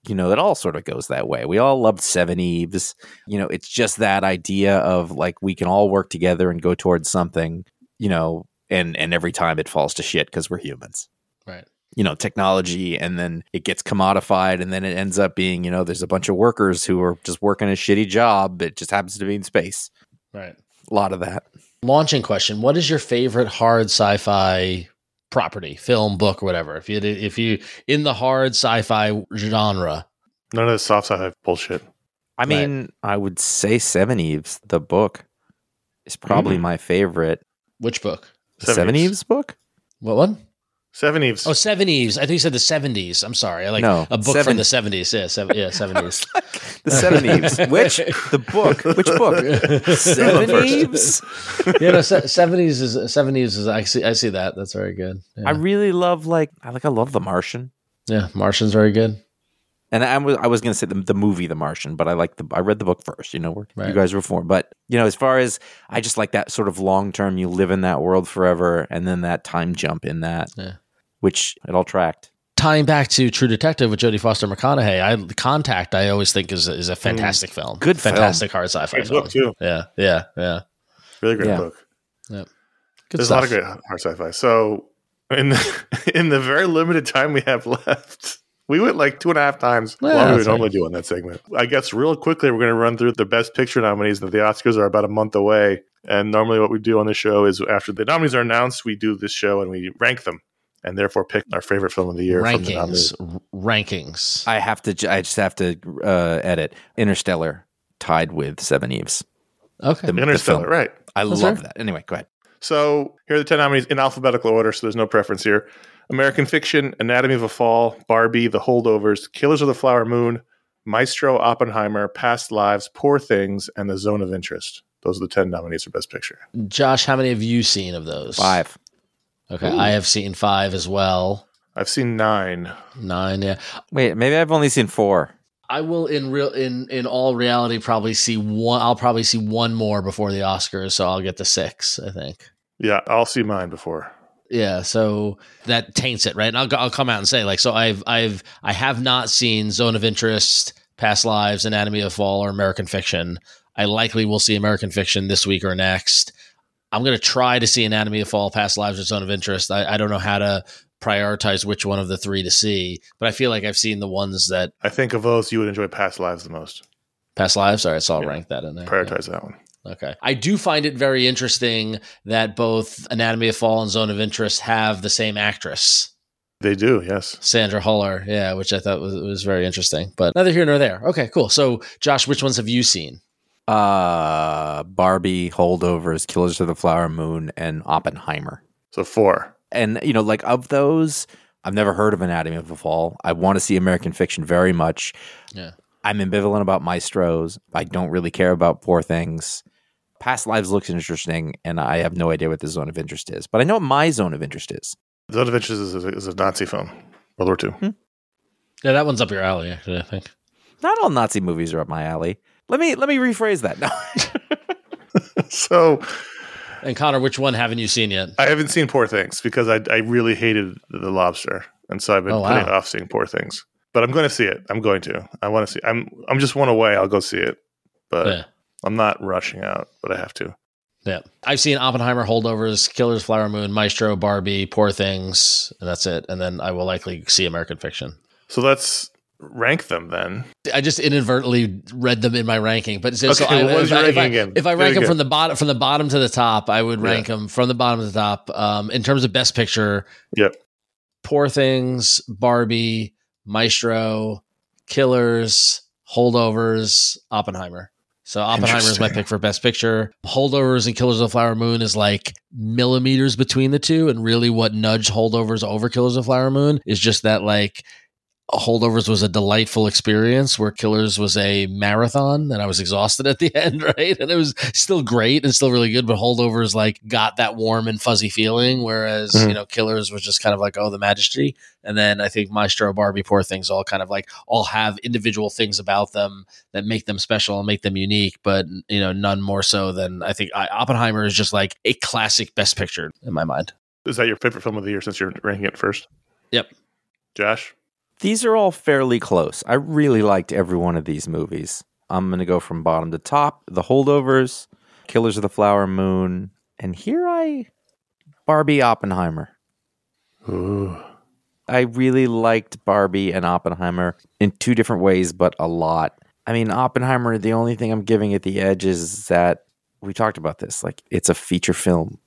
you know, it all sort of goes that way. We all loved Seveneves. You know, it's just that idea of like we can all work together and go towards something. You know, and and every time it falls to shit because we're humans. right. you know technology and then it gets commodified and then it ends up being you know there's a bunch of workers who are just working a shitty job it just happens to be in space Right. a lot of that Launching question: What is your favorite hard sci-fi property, film, book, or whatever? If you if you in the hard sci-fi genre, None of the soft sci fi bullshit. i Right. mean i would say seven eves the book is probably Mm. my favorite which book? the Seven seven Eves. eves book What one? Seveneves. Oh, seven Eves. I think you said the seventies. I'm sorry. I like No, a book seven- from the seventies. Yeah, seven, yeah, [laughs] seventies. the seven eves which [laughs] the book which book [laughs] seven First. eves yeah, no, seventies is seventies is. I see. I see that. That's very good. Yeah. i really love like i like i love the martian yeah, Martian's very good. And I was I was gonna say the, the movie The Martian, but I like the I read the book first. You know where Right. you guys were from, but you know as far as I just like that sort of long term. You live in that world forever, and then that time jump in that, Yeah. Which it all tracked. Tying back to True Detective with Jodie Foster McConaughey, I Contact I always think is is a mm. fantastic film. Good film. fantastic hard sci-fi Great film. book, too. Yeah, yeah, yeah. Really great Yeah. book. Good There's stuff. a lot of great hard sci-fi. So in the, [laughs] in the very limited time we have left, [laughs] we went like two and a half times Yeah, longer than we that's normally do on that segment. I guess real quickly we're going to run through the best picture nominees. That the Oscars are about a month away, and normally what we do on the show is after the nominees are announced, we do this show and we rank them, and therefore pick our favorite film of the year from the rankings, rankings. I have to. I just have to uh, edit Interstellar tied with Seveneves. okay, The, the Interstellar, film. right? I That's love fair. that. Anyway, go ahead. So here are the 10 nominees in alphabetical order, so there's no preference here. American Fiction, Anatomy of a Fall, Barbie, The Holdovers, Killers of the Flower Moon, Maestro, Oppenheimer, Past Lives, Poor Things, and The Zone of Interest. Those are the 10 nominees for Best Picture. Josh, how many have you seen of those? Five. Okay, I have seen five as well. I've seen nine. Nine. Yeah, Wait, maybe I've only seen four. I will in real in in all reality probably see one. I'll probably see one more before the Oscars, so I'll get to six. I think. Yeah, I'll see mine before. Yeah, so that taints it, right? And I'll, I'll come out and say like, so I've I've I have not seen Zone of Interest, Past Lives, Anatomy of Fall, or American Fiction. I likely will see American Fiction this week or next. I'm going to try to see Anatomy of Fall, Past Lives, or Zone of Interest. I, I don't know how to prioritize which one of the three to see, but I feel like I've seen the ones that I think of those, you would enjoy Past Lives the most. Past Lives. All right, so I'll Yeah. rank that in there. Prioritize that one. Okay. I do find it very interesting that both Anatomy of Fall and Zone of Interest have the same actress. They do, yes. Sandra Hüller, yeah, which I thought was, was very interesting. But neither here nor there. Okay, cool. So, Josh, which ones have you seen? Uh, Barbie, Holdovers, Killers of the Flower Moon, and Oppenheimer. So four. and you know like of those i've never heard of anatomy of a fall i want to see american fiction very much Yeah. i'm ambivalent about maestros i don't really care about poor things past lives looks interesting and i have no idea what the zone of interest is but i know what my zone of interest is Zone of Interest is a, is a Nazi film, World War II. Yeah, that one's up your alley, actually, I think. not all nazi movies are up my alley let me let me rephrase that no [laughs] so And Conor, which one haven't you seen yet? I haven't seen Poor Things because I, I really hated The Lobster. And so I've been Oh, wow. putting off seeing Poor Things. But I'm going to see it. I'm going to. I want to see. I'm I'm just one away. I'll go see it. But yeah. I'm not rushing out, but I have to. Yeah. I've seen Oppenheimer, Holdovers, Killers, Flower Moon, Maestro, Barbie, Poor Things, and that's it. And then I will likely see American Fiction. So let's rank them then. I just inadvertently read them in my ranking, but so, so Okay, I, what is if, I, if, I, if I rank them from the bottom from the bottom to the top, I would Yeah. rank them from the bottom to the top. Um, in terms of best picture, Yep. Poor Things, Barbie, Maestro, Killers, Holdovers, Oppenheimer. So Oppenheimer is my pick for best picture. Holdovers and Killers of the Flower Moon is like millimeters between the two, and really what nudged Holdovers over Killers of the Flower Moon is just that like Holdovers was a delightful experience where Killers was a marathon and I was exhausted at the [laughs] end, right? And it was still great and still really good, but Holdovers like got that warm and fuzzy feeling, whereas, Mhm. you know, Killers was just kind of like, oh, the majesty. And then I think Maestro, Barbie, Poor Things all kind of like all have individual things about them that make them special and make them unique, but, you know, none more so than I think I, Oppenheimer is just like a classic best picture in my mind. Is that your favorite film of the year since you're ranking it first? Yep. Josh? These are all fairly close. I really liked every one of these movies. I'm going to go from bottom to top. The Holdovers, Killers of the Flower Moon, and here I Barbie Oppenheimer. Ooh. I really liked Barbie and Oppenheimer in two different ways, but a lot. I mean, Oppenheimer, the only thing I'm giving it the edge is that we talked about this. Like, it's a feature film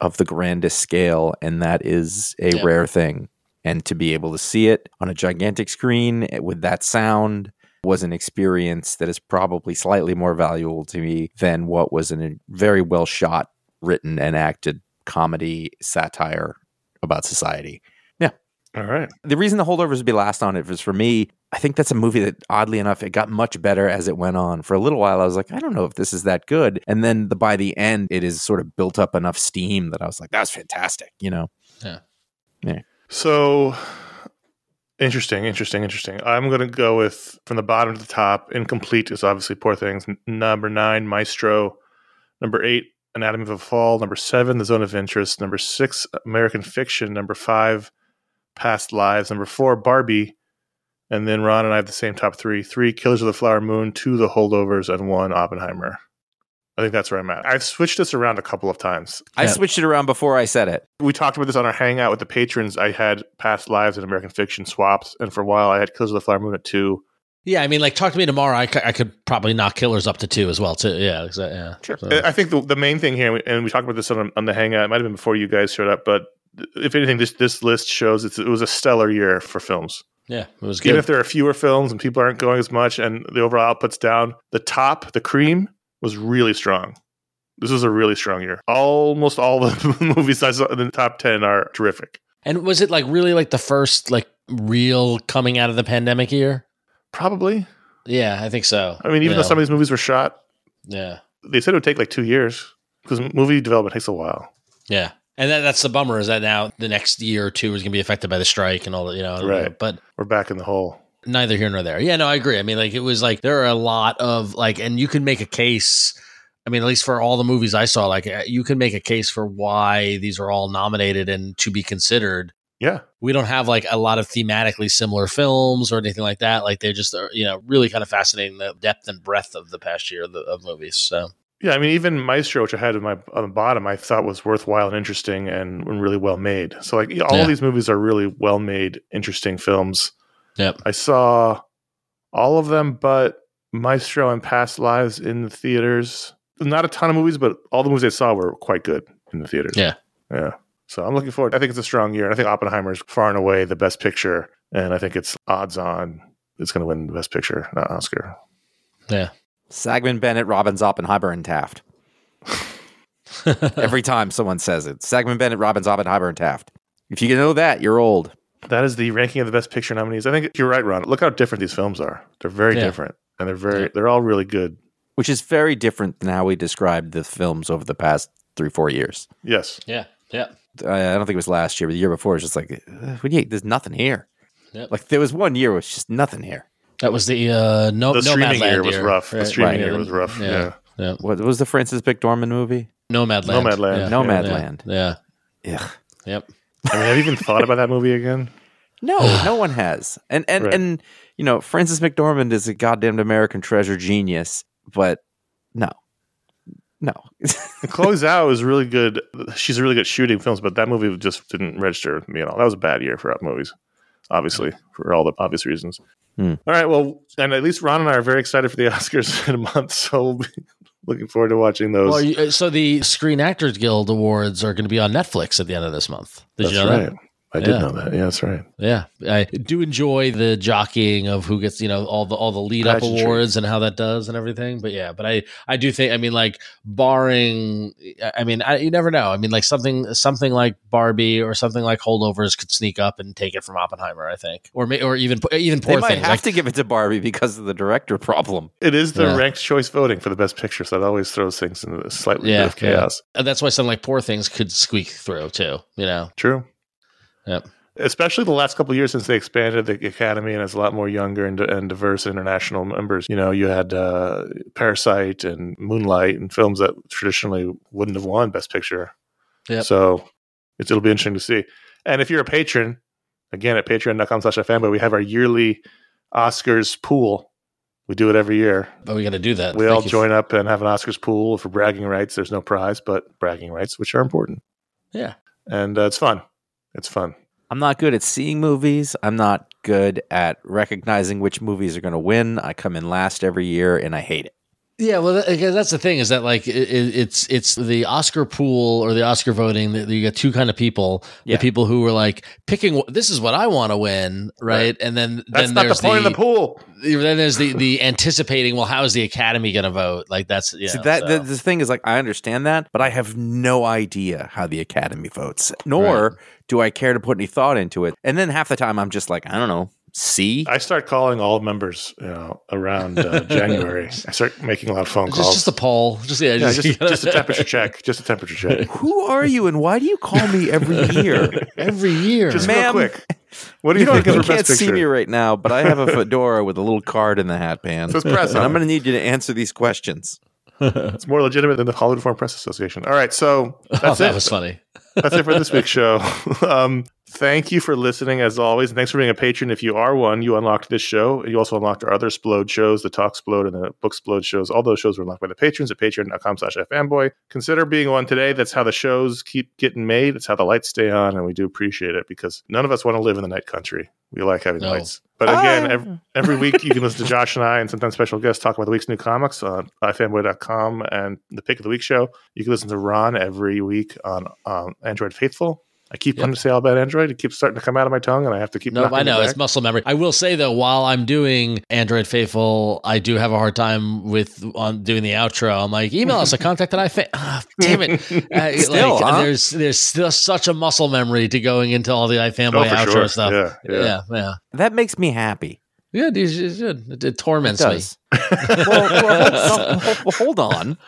of the grandest scale, and that is a Yeah. rare thing. And to be able to see it on a gigantic screen eh, with that sound was an experience that is probably slightly more valuable to me than what was in a very well shot, written, and acted comedy satire about society. Yeah. All right. the reason the holdovers would be last on it was for me i think that's a movie that oddly enough it got much better as it went on. For a little while i was like i don't know if this is that good. And then the, by the end it is sort of built up enough steam that i was like that's fantastic you know So interesting, interesting, interesting. I'm going to go with from the bottom to the top. Incomplete is obviously Poor Things. Number nine, Maestro. Number eight, Anatomy of a Fall. Number seven, The Zone of Interest. Number six, American Fiction. Number five, Past Lives. Number four, Barbie. And then Ron and I have the same top three: three, Killers of the Flower Moon, two, The Holdovers, and one, Oppenheimer. I think that's where I'm at. I've switched this around a couple of times. i Yeah. switched it around before i said it we talked about this on our hangout with the patrons. I had past lives and American Fiction swapped, and for a while I had Killers of the Flower Moon at two. Yeah, I mean, like, talk to me tomorrow. I, cou- I could probably knock Killers up to two as well, too. Yeah, exa- yeah. Sure. So- uh, I think the, the main thing here, and we talked about this on, on the hangout. It might have been before you guys showed up, but if anything, this this list shows it's, it was a stellar year for films. yeah, it was Even good. if there are fewer films and people aren't going as much, and the overall output's down, the top, the cream, was really strong. This was a really strong year. Almost all the [laughs] movies I saw in the top ten are terrific. And was it like really like the first like real coming out of the pandemic year? Probably. Yeah, I think so. I mean, even You though some of these movies were shot yeah, they said it would take like two years because movie development takes a while. yeah, and that, that's the bummer is that now the next year or two is going to be affected by the strike and all that, you know. Right. But We're back in the hole. Neither here nor there. Yeah, no, I agree. I mean, like it was like there are a lot of like, and you can make a case. I mean, at least for all the movies I saw, like you can make a case for why these are all nominated and to be considered. Yeah, We don't have like a lot of thematically similar films or anything like that. Like they're just you know, really kind of fascinating the depth and breadth of the past year of, the, of movies. So yeah. I mean, even Maestro, which I had in my on the bottom, I thought was worthwhile and interesting and really well made. So like all Yeah. these movies are really well made, interesting films. Yep. I saw all of them, but Maestro and Past Lives in the theaters. Not a ton of movies, but all the movies I saw were quite good in the theaters. Yeah. yeah. So I'm looking forward. I think it's a strong year. I think Oppenheimer is far and away the best picture, and I think it's odds on it's going to win the best picture, not Oscar. yeah. sagman bennett robbins oppenheimer and taft [laughs] every time someone says it sagman bennett robbins oppenheimer and taft if you know that you're old That is the ranking of the best picture nominees. I think you're right, Ron. Look how different these films are. They're very Yeah. different, and they're very Yeah. they're all really good. which is very different than how we described the films over the past three, four years. Yes. yeah. Yeah. I I don't think it was last year, but the year before, it's just like, uh, what do you, there's nothing here. Yep. Like there was one year where it's just nothing here. That was the uh, no The streaming Nomadland year was rough. The streaming year was rough, Yeah. yeah. What was the Frances McDormand movie? Nomadland. Nomadland. Yeah. Nomadland. Yeah. Ugh. Yep. I mean, have you even thought about that movie again? No, [sighs] no one has. And and Right. and you know, Frances McDormand is a goddamn American treasure genius, but no, no. And Chloe Zhao is really good. She's really good shooting films, but that movie just didn't register with me at all. That was a bad year for Up movies, obviously, for all the obvious reasons. Hmm. All right, well, and at least Ron and I are very excited for the [laughs] Oscars in a month, so we'll be looking forward to watching those. Well, you, uh, so the Screen Actors Guild Awards are going to be on Netflix at the end of this month. Did That's you know right. that? I did Yeah. know that. Yeah, that's right. Yeah, I do enjoy the jockeying of who gets you know all the all the lead up Pageantry. awards and how that does and everything. But yeah, but I I do think I mean like barring I mean I, you never know. I mean like something something like Barbie or something like Holdovers could sneak up and take it from Oppenheimer. I think or may, or even even poor They poor might things. have Like, to give it to Barbie because of the director problem. It is the Yeah. ranked choice voting for the best picture, so that always throws things into a slightly Yeah, bit of chaos. and that's why something like poor things could squeak through too. You know. True. Yep. Especially the last couple of years since they expanded the academy and it's a lot more younger and, and diverse international members. You know, you had uh, Parasite and Moonlight and films that traditionally wouldn't have won Best Picture. Yep. So it's, it'll be interesting to see. And if you're a patron, again at patreon.com slash fanboy, we have our yearly Oscars pool. We do it every year. But we got to do that. We Thank all join up and have an Oscars pool for bragging rights. There's no prize, but bragging rights, which are important. Yeah. And uh, it's fun. It's fun. I'm not good at seeing movies. I'm not good at recognizing which movies are going to win. I come in last every year and I hate it. Yeah, well, that's the thing is that like it, it, it's it's the Oscar pool or the Oscar voting. That you get two kind of people: Yeah. the people who are like picking this is what I want to win, right? And then That's then not the there's point of the pool. Then there's the the anticipating. Well, how is the Academy going to vote? Like that's yeah. See, that so- the, the thing is like I understand that, but I have no idea how the Academy votes, nor do I care to put any thought into it. And then half the time I'm just like, I don't know, see. I start calling all members, you know, around uh, [laughs] January. I start making a lot of phone just calls. just a poll. Just yeah, yeah, just, just, just a temperature check. Just a temperature check. [laughs] Who are you and why do you call me every year? [laughs] every year. Just Ma'am, real quick. What do you you, don't think you of can't picture? see me right now, but I have a fedora with a little card in the hat band. So it's press and I'm going to need you to answer these questions. It's more legitimate than the Hollywood Foreign Press Association. All right, so oh, that's that it. was funny. that's it for this week's show. Um, thank you for listening, as always. And thanks for being a patron. If you are one, you unlocked this show. You also unlocked our other Splode shows, the Talk Splode and the Book Splode shows. All those shows were unlocked by the patrons at patreon.com slash fanboy. Consider being one today. That's how the shows keep getting made. It's how the lights stay on, and we do appreciate it because none of us want to live in the night country. We like having No. lights. But again, Ah. every, every week you can listen to Josh and I and sometimes special guests talk about the week's new comics on ifanboy.com and the pick of the week show. You can listen to Ron every week on um, Android Faithful. I keep wanting to say all about Android. It keeps starting to come out of my tongue, and I have to keep. No, knocking I it know back. it's muscle memory. I will say though, while I'm doing Android Faithful, I do have a hard time with on doing the outro. I'm like, email us a [laughs] contact at iFan. Ah, damn it! [laughs] Uh, Still, like, huh? there's there's still such a muscle memory to going into all the Oh, iFanboy for outro sure. stuff. Yeah, yeah. yeah, yeah. That makes me happy. Yeah, it, is- it, it, it torments It does. Well, well, hold, [laughs] hold- hold on.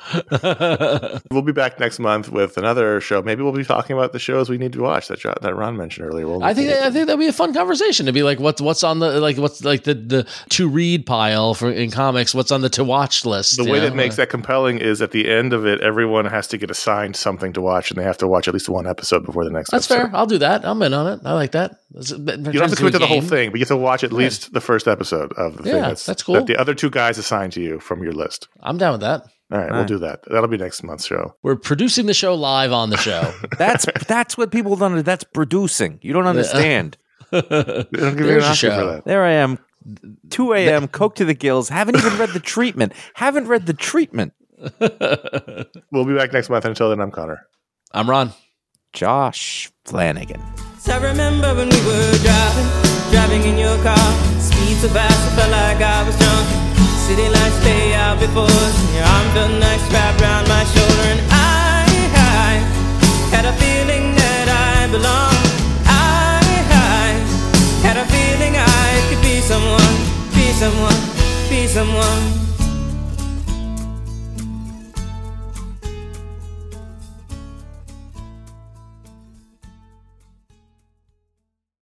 We'll be back next month with another show. Maybe we'll be talking about the shows we need to watch that that Ron mentioned earlier. We'll I think I think that'd be a fun conversation to be like, what's what's on the like what's like the the to read pile for in comics? What's on the to watch list? the way know? that makes that compelling is at the end of it, everyone has to get assigned something to watch, and they have to watch at least one episode before the next. Episode. That's episode. fair. I'll do that. I'm in on it. I like that. It's- You don't have to commit to the whole thing, but you have to watch at least the first episode of the thing. Yeah, That's, that's cool. That the other two guys assign to you from your list. I'm down with that. All right, we'll right. do that. That'll be next month's show. We're producing the show live on the show. [laughs] That's that's what people don't. That's producing. You don't understand. [laughs] They don't give you an There's your Oscar show. for that. There I am, 2 a.m. Coke to the gills. Haven't even read the treatment. Haven't read the treatment. [laughs] We'll be back next month. Until then, I'm Conor. I'm Ron. Josh Flanagan. So I remember when we were driving, driving in your car. Speed so fast, I felt like I was drunk. City lights lay out before your arm felt nice wrapped around my shoulder. And I, I had a feeling that I belonged. I, I had a feeling I could be someone, be someone, be someone.